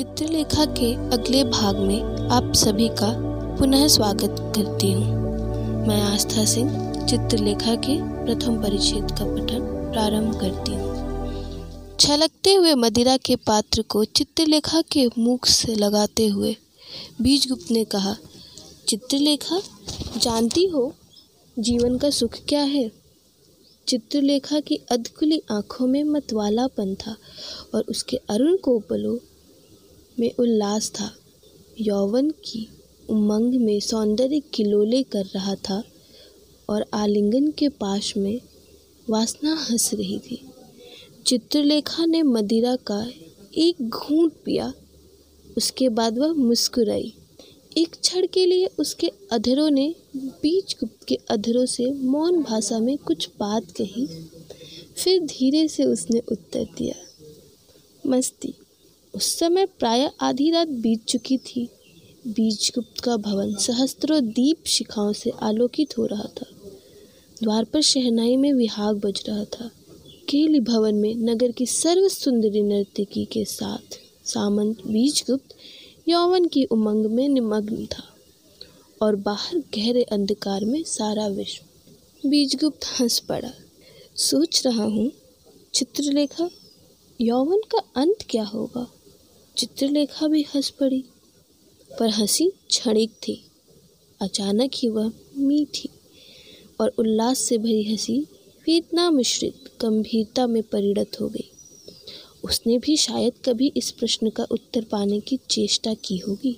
चित्रलेखा के अगले भाग में आप सभी का पुनः स्वागत करती हूँ। मैं आस्था सिंह, चित्रलेखा के प्रथम परिच्छेद का पठन प्रारंभ करती हूँ। छलकते हुए मदिरा के पात्र को चित्रलेखा के मुख से लगाते हुए बीजगुप्त ने कहा, चित्रलेखा, जानती हो जीवन का सुख क्या है? चित्रलेखा की अधखुली आँखों में मतवालापन था और उसके अरुण कोपलों में उल्लास था। यौवन की उमंग में सौंदर्य किलोले कर रहा था और आलिंगन के पास में वासना हंस रही थी। चित्रलेखा ने मदिरा का एक घूंट पिया। उसके बाद वह मुस्कुराई। एक क्षण के लिए उसके अधरों ने बीच गुप्त के अधरों से मौन भाषा में कुछ बात कही। फिर धीरे से उसने उत्तर दिया, मस्ती उस समय प्राय आधी रात बीत चुकी थी। बीजगुप्त का भवन सहस्त्रों दीप शिखाओं से आलोकित हो रहा था। द्वार पर शहनाई में विहाग बज रहा था। केली भवन में नगर की सर्व सुंदरी नर्तकी के साथ सामंत बीजगुप्त यौवन की उमंग में निमग्न था और बाहर गहरे अंधकार में सारा विश्व। बीजगुप्त हंस पड़ा। सोच रहा हूँ, चित्रलेखा, यौवन का अंत क्या होगा? चित्रलेखा भी हंस पड़ी, पर हँसी क्षणिक थी। अचानक ही वह मीठी और उल्लास से भरी हँसी वेदना मिश्रित गंभीरता में परिणत हो गई। उसने भी शायद कभी इस प्रश्न का उत्तर पाने की चेष्टा की होगी,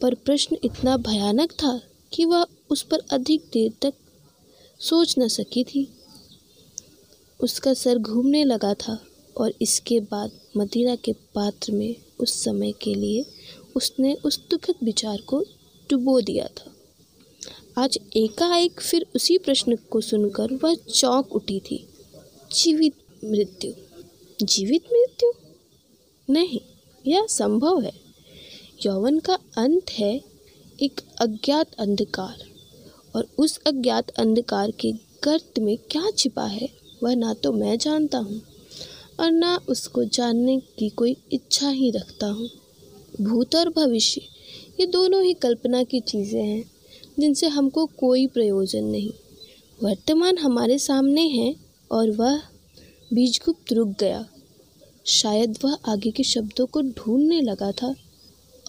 पर प्रश्न इतना भयानक था कि वह उस पर अधिक देर तक सोच न सकी थी। उसका सर घूमने लगा था और इसके बाद मदिरा के पात्र में उस समय के लिए उसने उस दुखद विचार को डुबो दिया था। आज एकाएक फिर उसी प्रश्न को सुनकर वह चौंक उठी थी। जीवित मृत्यु। जीवित मृत्यु? नहीं, यह संभव है। यौवन का अंत है एक अज्ञात अंधकार। और उस अज्ञात अंधकार के गर्त में क्या छिपा है, वह ना तो मैं जानता हूँ और ना उसको जानने की कोई इच्छा ही रखता हूँ। भूत और भविष्य, ये दोनों ही कल्पना की चीज़ें हैं, जिनसे हमको कोई प्रयोजन नहीं। वर्तमान हमारे सामने है और वह बीजगुप्त रुक गया। शायद वह आगे के शब्दों को ढूँढने लगा था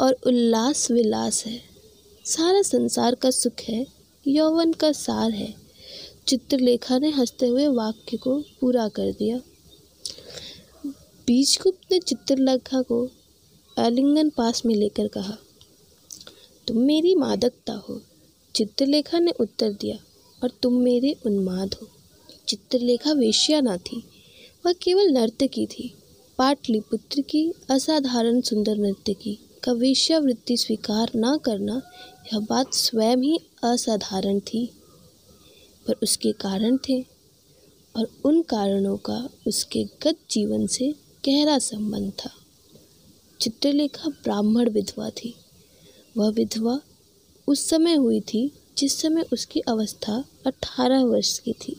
और उल्लास विलास है। सारा संसार का सुख है, यौवन का सार है। चित्रलेखा ने हँसते हुए वाक्य को पूरा कर दिया। बीजगुप्त ने चित्रलेखा को आलिंगन पास में लेकर कहा, तुम मेरी मादकता हो। चित्रलेखा ने उत्तर दिया, और तुम मेरे उन्माद हो। चित्रलेखा वेश्या ना थी, वह केवल नर्तकी थी। पाटलिपुत्र की असाधारण सुंदर नर्तकी का वेश्यावृत्ति स्वीकार ना करना, यह बात स्वयं ही असाधारण थी। पर उसके कारण थे, और उन कारणों का उसके गत जीवन से गहरा संबंध था। चित्रलेखा ब्राह्मण विधवा थी। वह विधवा उस समय हुई थी जिस समय उसकी अवस्था अठारह वर्ष की थी।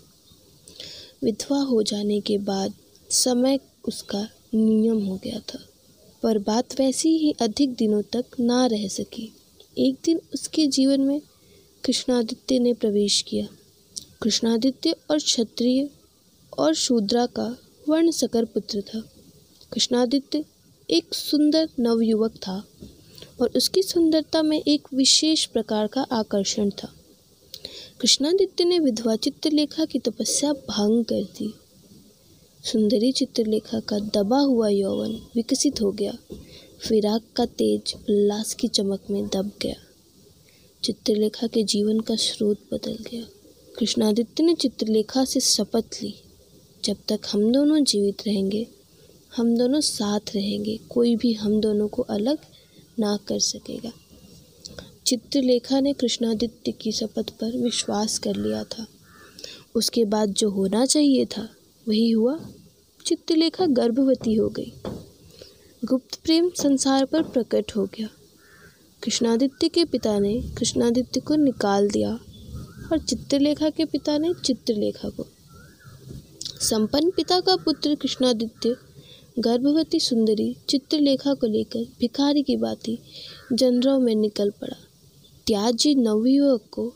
विधवा हो जाने के बाद समय उसका नियम हो गया था, पर बात वैसी ही अधिक दिनों तक ना रह सकी। एक दिन उसके जीवन में कृष्णादित्य ने प्रवेश किया। कृष्णादित्य और क्षत्रिय और शूद्रा का वर्ण सकर पुत्र था। कृष्णादित्य एक सुंदर नवयुवक था और उसकी सुंदरता में एक विशेष प्रकार का आकर्षण था। कृष्णादित्य ने विधवा चित्रलेखा की तपस्या भंग कर दी। सुंदरी चित्रलेखा का दबा हुआ यौवन विकसित हो गया। फिराक का तेज उल्लास की चमक में दब गया। चित्रलेखा के जीवन का स्रोत बदल गया। कृष्णादित्य ने चित्रलेखा से शपथ ली। जब तक हम दोनों जीवित रहेंगे हम दोनों साथ रहेंगे, कोई भी हम दोनों को अलग ना कर सकेगा। चित्रलेखा ने कृष्णादित्य की शपथ पर विश्वास कर लिया था। उसके बाद जो होना चाहिए था, वही हुआ। चित्रलेखा गर्भवती हो गई। गुप्त प्रेम संसार पर प्रकट हो गया। कृष्णादित्य के पिता ने कृष्णादित्य को निकाल दिया और चित्रलेखा के पिता ने चित्रलेखा को। संपन्न पिता का पुत्र कृष्णादित्य गर्भवती सुंदरी चित्रलेखा को लेकर भिखारी की बाती जनरव में निकल पड़ा। त्याजी नवयुवक को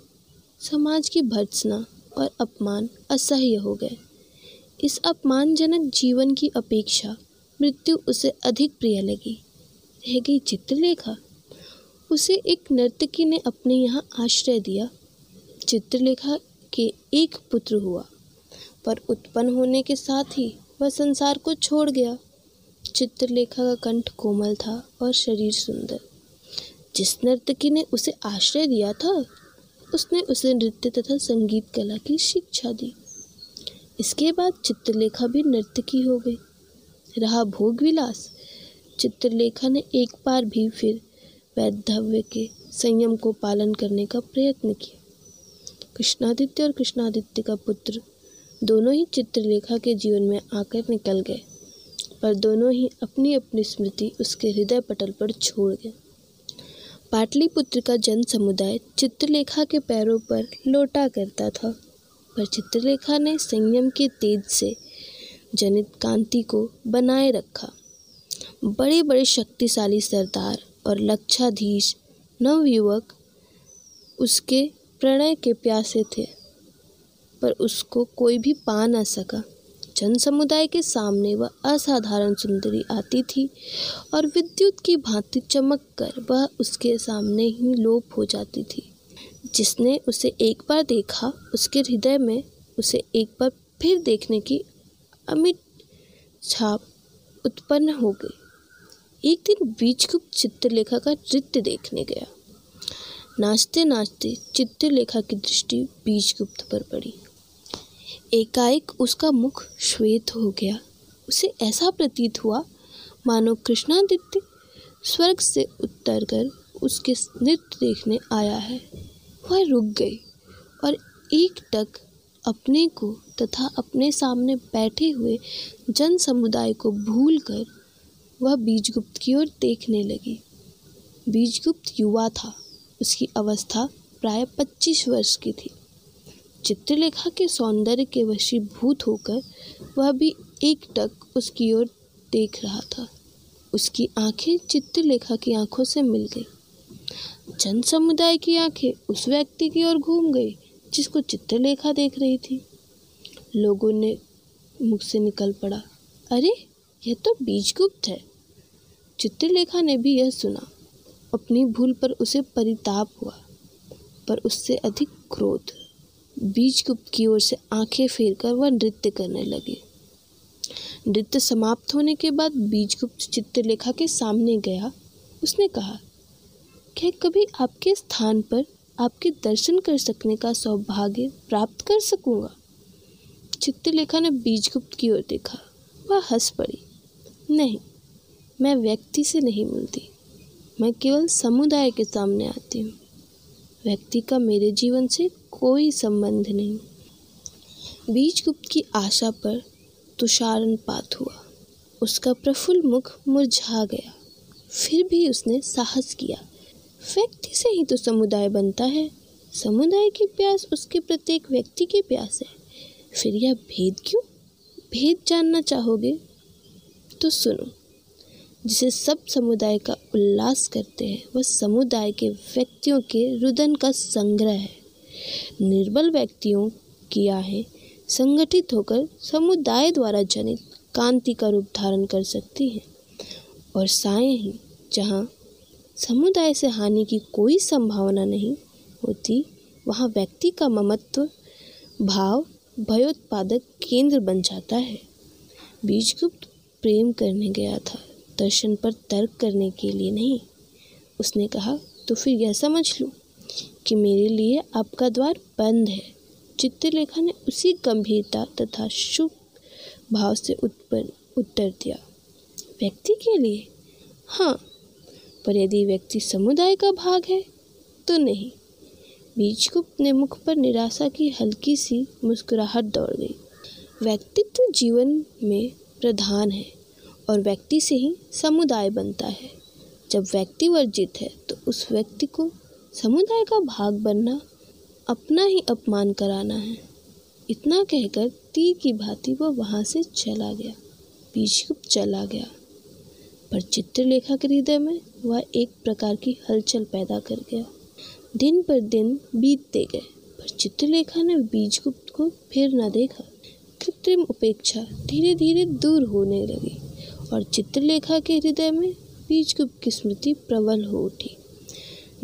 समाज की भर्त्सना और अपमान असह्य हो गए। इस अपमानजनक जीवन की अपेक्षा मृत्यु उसे अधिक प्रिय लगी। रह गई चित्रलेखा। उसे एक नर्तकी ने अपने यहाँ आश्रय दिया। चित्रलेखा के एक पुत्र हुआ। पर उत्पन्न होने के साथ ही वह संसार को छोड़ गया। चित्रलेखा का कंठ कोमल था और शरीर सुंदर। जिस नर्तकी ने उसे आश्रय दिया था, उसने उसे नृत्य तथा संगीत कला की शिक्षा दी। इसके बाद चित्रलेखा भी नर्तकी हो गई। रहा भोग विलास। चित्रलेखा ने एक बार भी फिर वैधव्य के संयम को पालन करने का प्रयत्न किया। कृष्णादित्य और कृष्णादित्य का पुत्र दोनों ही चित्रलेखा के जीवन में आकर निकल गए, पर दोनों ही अपनी अपनी स्मृति उसके हृदय पटल पर छोड़ गए। पाटलिपुत्र का जन समुदाय चित्रलेखा के पैरों पर लोटा करता था, पर चित्रलेखा ने संयम के तेज से जनित कांति को बनाए रखा। बड़े बड़े शक्तिशाली सरदार और लक्षाधीश नवयुवक उसके प्रणय के प्यासे थे। पर उसको कोई भी पा न सका। जन समुदाय के सामने वह असाधारण सुंदरी आती थी और विद्युत की भांति चमक कर वह उसके सामने ही लोप हो जाती थी। जिसने उसे एक बार देखा, उसके हृदय में उसे एक बार फिर देखने की अमिट छाप उत्पन्न हो गई। एक दिन बीजगुप्त चित्रलेखा का नृत्य देखने गया। नाचते नाचते चित्रलेखा की दृष्टि बीजगुप्त पर पड़ी। एकाएक उसका मुख श्वेत हो गया। उसे ऐसा प्रतीत हुआ, मानो कृष्णादित्य स्वर्ग से उतर कर उसके नृत्य देखने आया है। वह रुक गई और एक टक अपने को तथा अपने सामने बैठे हुए जन समुदाय को भूलकर वह बीजगुप्त की ओर देखने लगी। बीजगुप्त युवा था। उसकी अवस्था प्राय पच्चीस वर्ष की थी। चित्रलेखा के सौंदर्य के वशीभूत होकर वह भी एक टक उसकी ओर देख रहा था। उसकी आँखें चित्रलेखा की आँखों से मिल गई। जन समुदाय की आँखें उस व्यक्ति की ओर घूम गई जिसको चित्रलेखा देख रही थी। लोगों ने मुख से निकल पड़ा, अरे, यह तो बीजगुप्त है। चित्रलेखा ने भी यह सुना। अपनी भूल पर उसे परिताप हुआ, पर उससे अधिक क्रोध। बीजगुप्त की ओर से आँखें फेर कर वह नृत्य करने लगे। नृत्य समाप्त होने के बाद बीजगुप्त चित्रलेखा के सामने गया। उसने कहा, क्या कभी आपके स्थान पर आपके दर्शन कर सकने का सौभाग्य प्राप्त कर सकूँगा? चित्रलेखा ने बीजगुप्त की ओर देखा। वह हंस पड़ी, नहीं, मैं व्यक्ति से नहीं मिलती। मैं केवल समुदाय के सामने आती हूँ। व्यक्ति का मेरे जीवन से कोई संबंध नहीं। बीजगुप्त की आशा पर तुषारनपात हुआ। उसका प्रफुल्ल मुख मुरझा गया। फिर भी उसने साहस किया, व्यक्ति से ही तो समुदाय बनता है। समुदाय की प्यास उसके प्रत्येक व्यक्ति की प्यास है। फिर यह भेद क्यों? भेद जानना चाहोगे? तो सुनो, जिसे सब समुदाय का उल्लास करते हैं, वह समुदाय के व्यक्तियों के रुदन का संग्रह है। निर्बल व्यक्तियों की आहें संगठित होकर समुदाय द्वारा जनित कांति का रूप धारण कर सकती है। और साए ही जहाँ समुदाय से हानि की कोई संभावना नहीं होती, वहाँ व्यक्ति का ममत्व, भाव, भयोत्पादक केंद्र बन जाता है। बीजगुप्त प्रेम करने गया था, दर्शन पर तर्क करने के लिए नहीं। उसने कहा तो फिर यह समझ लूँ कि मेरे लिए आपका द्वार बंद है। चित्रलेखा ने उसी गंभीरता तथा शुभ भाव से उत्पन्न उत्तर दिया। व्यक्ति के लिए? हाँ पर यदि व्यक्ति समुदाय का भाग है तो नहीं। बीजगुप्त ने मुख पर निराशा की हल्की सी मुस्कुराहट दौड़ गई व्यक्तित्व जीवन में प्रधान है और व्यक्ति से ही समुदाय बनता है। जब व्यक्ति वर्जित है तो उस व्यक्ति को समुदाय का भाग बनना अपना ही अपमान कराना है। इतना कहकर तीर की भांति वह वहाँ से चला गया, बीजगुप्त चला गया। पर चित्रलेखा के हृदय में वह एक प्रकार की हलचल पैदा कर गया। दिन पर दिन बीतते गए, पर चित्रलेखा ने बीजगुप्त को फिर न देखा। कृत्रिम उपेक्षा धीरे धीरे दूर होने लगी और चित्रलेखा के हृदय में बीजगुप्त की स्मृति प्रबल हो उठी।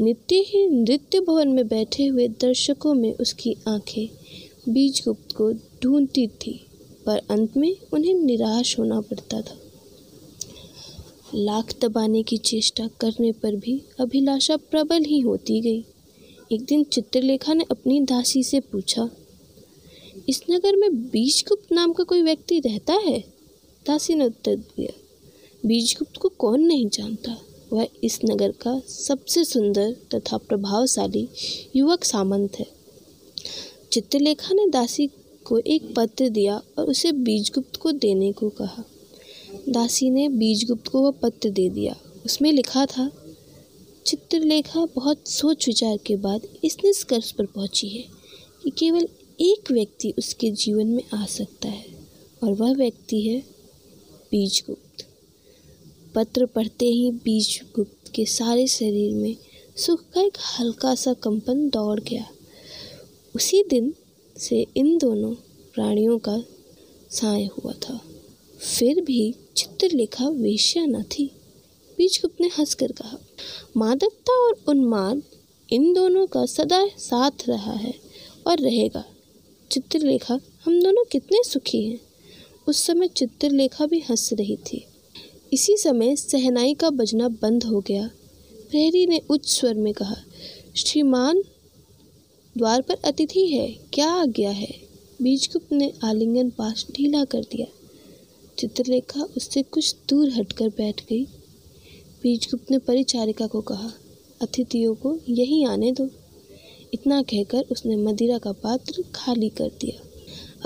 नित्य ही नृत्य भवन में बैठे हुए दर्शकों में उसकी आँखें बीजगुप्त को ढूंढती थी, पर अंत में उन्हें निराश होना पड़ता था। लाख दबाने की चेष्टा करने पर भी अभिलाषा प्रबल ही होती गई। एक दिन चित्रलेखा ने अपनी दासी से पूछा, इस नगर में बीजगुप्त नाम का कोई व्यक्ति रहता है? दासी ने उत्तर दिया बीजगुप्त को कौन नहीं जानता। वह इस नगर का सबसे सुंदर तथा प्रभावशाली युवक सामंत है। चित्रलेखा ने दासी को एक पत्र दिया और उसे बीजगुप्त को देने को कहा। दासी ने बीजगुप्त को वह पत्र दे दिया। उसमें लिखा था, चित्रलेखा बहुत सोच विचार के बाद इस निष्कर्ष पर पहुँची है कि केवल एक व्यक्ति उसके जीवन में आ सकता है और वह व्यक्ति है बीजगुप्त। पत्र पढ़ते ही बीजगुप्त के सारे शरीर में सुख का एक हल्का सा कंपन दौड़ गया। उसी दिन से इन दोनों प्राणियों का साय हुआ था। फिर भी चित्रलेखा वेश्या न थी बीजगुप्त ने हंसकर कहा, मादकता और उन्माद इन दोनों का सदा साथ रहा है और रहेगा। चित्रलेखा, हम दोनों कितने सुखी हैं। उस समय चित्रलेखा भी हंस रही थी। इसी समय सहनाई का बजना बंद हो गया। प्रहरी ने उच्च स्वर में कहा, श्रीमान, द्वार पर अतिथि है, क्या आ गया है? बीजगुप्त ने आलिंगन पास ढीला कर दिया। चित्रलेखा उससे कुछ दूर हटकर बैठ गई। बीजगुप्त ने परिचारिका को कहा, अतिथियों को यहीं आने दो। इतना कहकर उसने मदिरा का पात्र खाली कर दिया।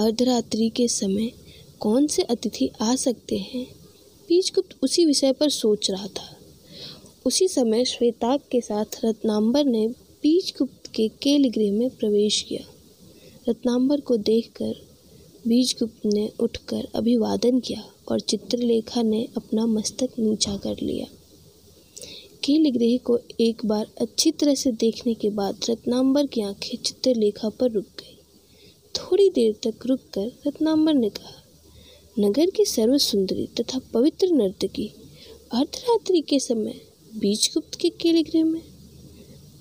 अर्धरात्रि के समय कौन से अतिथि आ सकते हैं? बीजगुप्त उसी विषय पर सोच रहा था। उसी समय श्वेताग के साथ रत्नाम्बर ने बीजगुप्त के केलगृह में प्रवेश किया। रत्नाम्बर को देखकर बीजगुप्त ने उठकर अभिवादन किया और चित्रलेखा ने अपना मस्तक नीचा कर लिया। केल गृह को एक बार अच्छी तरह से देखने के बाद रत्नाम्बर की आँखें चित्रलेखा पर रुक गई। थोड़ी देर तक रुककर रत्नांबर ने कहा नगर की सर्व सुंदरी तथा पवित्र नर्तकी अर्धरात्रि के समय बीजगुप्त के केलिगृह में।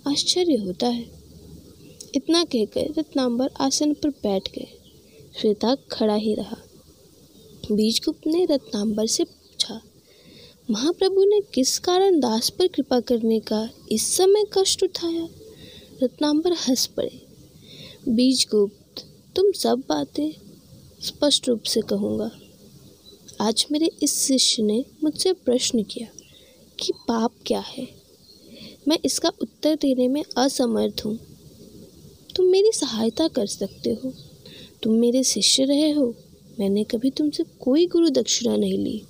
आश्चर्य होता है। इतना कहकर रत्नाम्बर आसन पर बैठ गए। श्वेता खड़ा ही रहा। बीजगुप्त ने रत्नाम्बर से पूछा, महाप्रभु ने किस कारण दास पर कृपा करने का इस समय कष्ट उठाया? रत्नाम्बर हंस पड़े। बीजगुप्त, तुम सब बातें स्पष्ट रूप से कहूँगा। आज मेरे इस शिष्य ने मुझसे प्रश्न किया कि पाप क्या है? मैं इसका उत्तर देने में असमर्थ हूँ। तुम मेरी सहायता कर सकते हो। तुम मेरे शिष्य रहे हो। मैंने कभी तुमसे कोई गुरु दक्षिणा नहीं ली।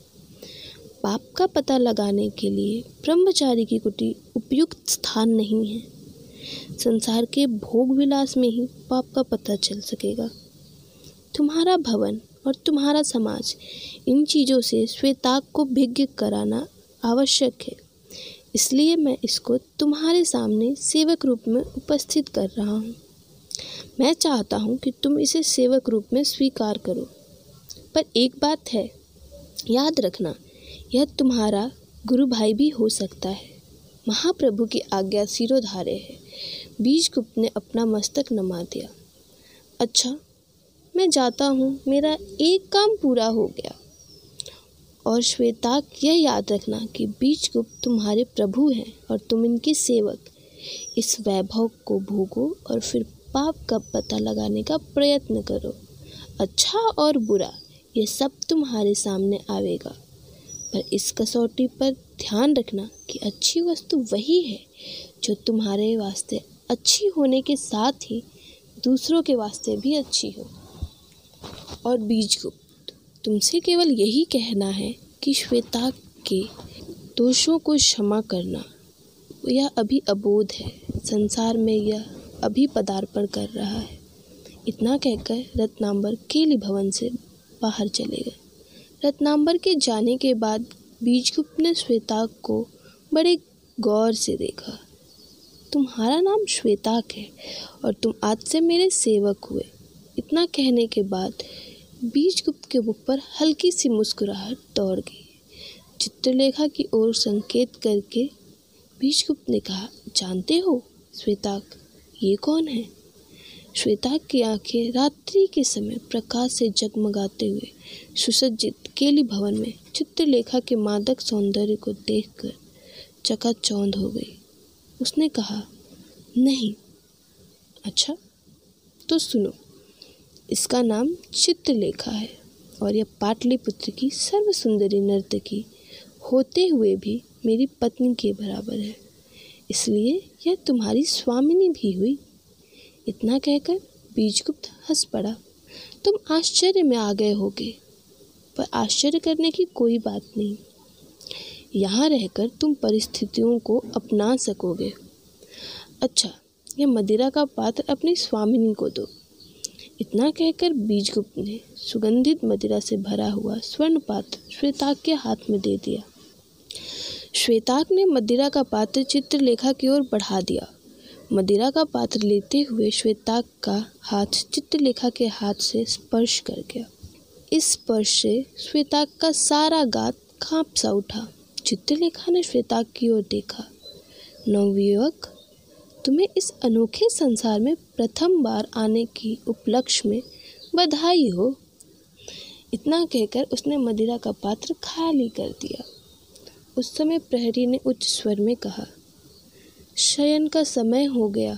पाप का पता लगाने के लिए ब्रह्मचारी की कुटी उपयुक्त स्थान नहीं है। संसार के भोग विलास में ही पाप का पता चल सकेगा। तुम्हारा भवन और तुम्हारा समाज। इन चीज़ों से श्वेताग को भिज्ञ कराना आवश्यक है। इसलिए मैं इसको तुम्हारे सामने सेवक रूप में उपस्थित कर रहा हूँ। मैं चाहता हूँ कि तुम इसे सेवक रूप में स्वीकार करो। पर एक बात है, याद रखना, यह तुम्हारा गुरु भाई भी हो सकता है। महाप्रभु की आज्ञा सिरोधारे है। बीजगुप्त ने अपना मस्तक नमा दिया। अच्छा मैं जाता हूँ, मेरा एक काम पूरा हो गया। और श्वेता यह याद रखना कि बीजगुप्त तुम्हारे प्रभु हैं और तुम इनके सेवक। इस वैभव को भोगो और फिर पाप का पता लगाने का प्रयत्न करो। अच्छा और बुरा ये सब तुम्हारे सामने आवेगा। पर इस कसौटी पर ध्यान रखना कि अच्छी वस्तु वही है, जो तुम्हारे वास्ते अच्छी होने के साथ ही दूसरों के वास्ते भी अच्छी हो। और बीजगुप्त। तुमसे केवल यही कहना है कि श्वेता के दोषों को क्षमा करना, यह अभी अबोध है। संसार में यह अभी पदार्पण कर रहा है। इतना कहकर रत्नाम्बर केली भवन से बाहर चले गए। रत्नाम्बर के जाने के बाद बीजगुप्त ने श्वेताक को बड़े गौर से देखा। तुम्हारा नाम श्वेताक है और तुम आज से मेरे सेवक हुए। इतना कहने के बाद बीजगुप्त के मुख पर हल्की सी मुस्कुराहट दौड़ गई। चित्रलेखा की ओर संकेत करके बीजगुप्त ने कहा, जानते हो श्वेताक? ये कौन है? श्वेताक की आँखें रात्रि के समय प्रकाश से जगमगाते हुए सुसज्जित केली भवन में चित्रलेखा के मादक सौंदर्य को देखकर चकाचौंध हो गई। उसने कहा, नहीं। अच्छा तो सुनो। इसका नाम चित्रलेखा है और यह पाटलिपुत्र की सर्व सुंदरी नर्तकी होते हुए भी मेरी पत्नी के बराबर है। इसलिए यह तुम्हारी स्वामिनी भी हुई। इतना कहकर बीजगुप्त हंस पड़ा। तुम आश्चर्य में आ गए होगे, पर आश्चर्य करने की कोई बात नहीं। यहाँ रहकर तुम परिस्थितियों को अपना सकोगे। अच्छा यह मदिरा का पात्र अपनी स्वामिनी को दो। इतना कहकर बीजगुप्त ने सुगंधित मदिरा से भरा हुआ स्वर्ण पात्र श्वेताक के हाथ में दे दिया। श्वेताक ने मदिरा का पात्र चित्रलेखा की ओर बढ़ा दिया। मदिरा का पात्र लेते हुए श्वेताक का हाथ चित्रलेखा के हाथ से स्पर्श कर गया। इस स्पर्श से श्वेताक का सारा गात काँप सा उठा। चित्रलेखा ने श्वेताक की ओर देखा। नवयुवक तुम्हें इस अनोखे संसार में प्रथम बार आने की उपलक्ष्य में बधाई हो। इतना कहकर उसने मदिरा का पात्र खाली कर दिया। उस समय प्रहरी ने उच्च स्वर में कहा, शयन का समय हो गया।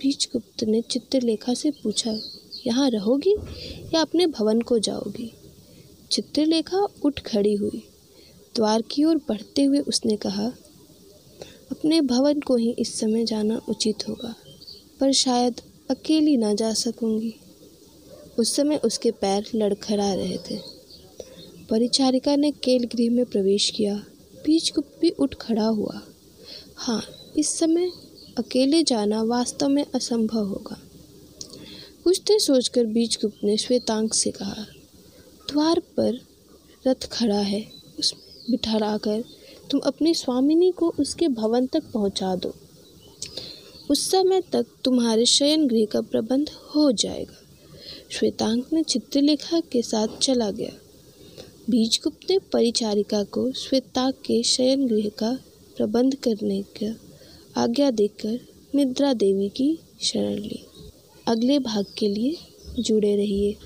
बीजगुप्त ने चित्रलेखा से पूछा, यहाँ रहोगी या अपने भवन को जाओगी? चित्रलेखा उठ खड़ी हुई। द्वार की ओर बढ़ते हुए उसने कहा अपने भवन को ही इस समय जाना उचित होगा, पर शायद अकेली ना जा सकूँगी। उस समय उसके पैर लड़खड़ा रहे थे। परिचारिका ने केल गृह में प्रवेश किया। बीजगुप्त भी उठ खड़ा हुआ। हाँ इस समय अकेले जाना वास्तव में असंभव होगा। कुछ देर सोचकर बीजगुप्त ने श्वेतांक से कहा, द्वार पर रथ खड़ा है। उसमें बिठा कर तुम अपनी स्वामिनी को उसके भवन तक पहुँचा दो। उस समय तक तुम्हारे शयन गृह का प्रबंध हो जाएगा। श्वेतांक ने चित्रलेखा के साथ चला गया। बीजगुप्त ने परिचारिका को श्वेतांक के शयन गृह का प्रबंध करने का आज्ञा देकर निद्रा देवी की शरण ली। अगले भाग के लिए जुड़े रहिए।